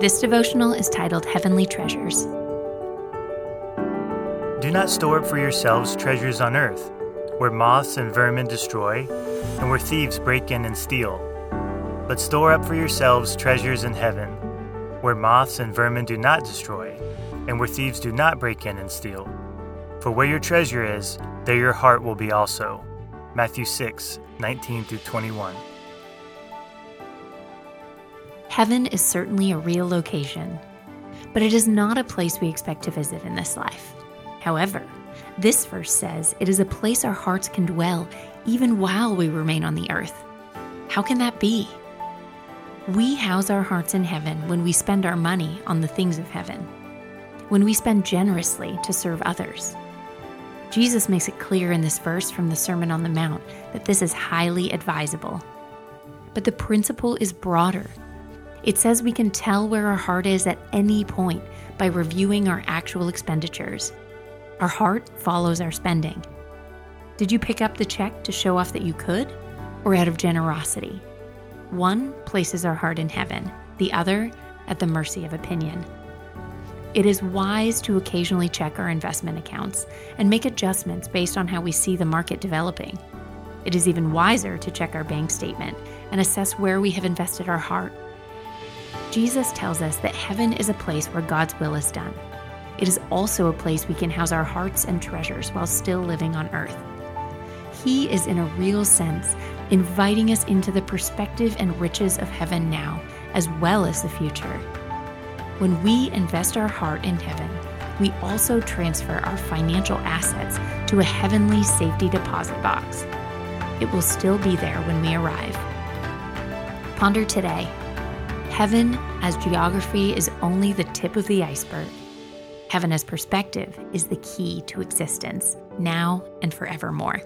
This devotional is titled Heavenly Treasures. Do not store up for yourselves treasures on earth, where moths and vermin destroy, and where thieves break in and steal. But store up for yourselves treasures in heaven, where moths and vermin do not destroy, and where thieves do not break in and steal. For where your treasure is, there your heart will be also. Matthew 6, 19 through 21. Heaven is certainly a real location, but it is not a place we expect to visit in this life. However, this verse says it is a place our hearts can dwell even while we remain on the earth. How can that be? We house our hearts in heaven when we spend our money on the things of heaven, when we spend generously to serve others. Jesus makes it clear in this verse from the Sermon on the Mount that this is highly advisable. But the principle is broader. It says we can tell where our heart is at any point by reviewing our actual expenditures. Our heart follows our spending. Did you pick up the check to show off that you could, or out of generosity? One places our heart in heaven, the other at the mercy of opinion. It is wise to occasionally check our investment accounts and make adjustments based on how we see the market developing. It is even wiser to check our bank statement and assess where we have invested our heart. Jesus tells us that heaven is a place where God's will is done. It is also a place we can house our hearts and treasures while still living on earth. He is, in a real sense, inviting us into the perspective and riches of heaven now, as well as the future. When we invest our heart in heaven, we also transfer our financial assets to a heavenly safety deposit box. It will still be there when we arrive. Ponder today. Heaven as geography is only the tip of the iceberg. Heaven as perspective is the key to existence, now and forevermore.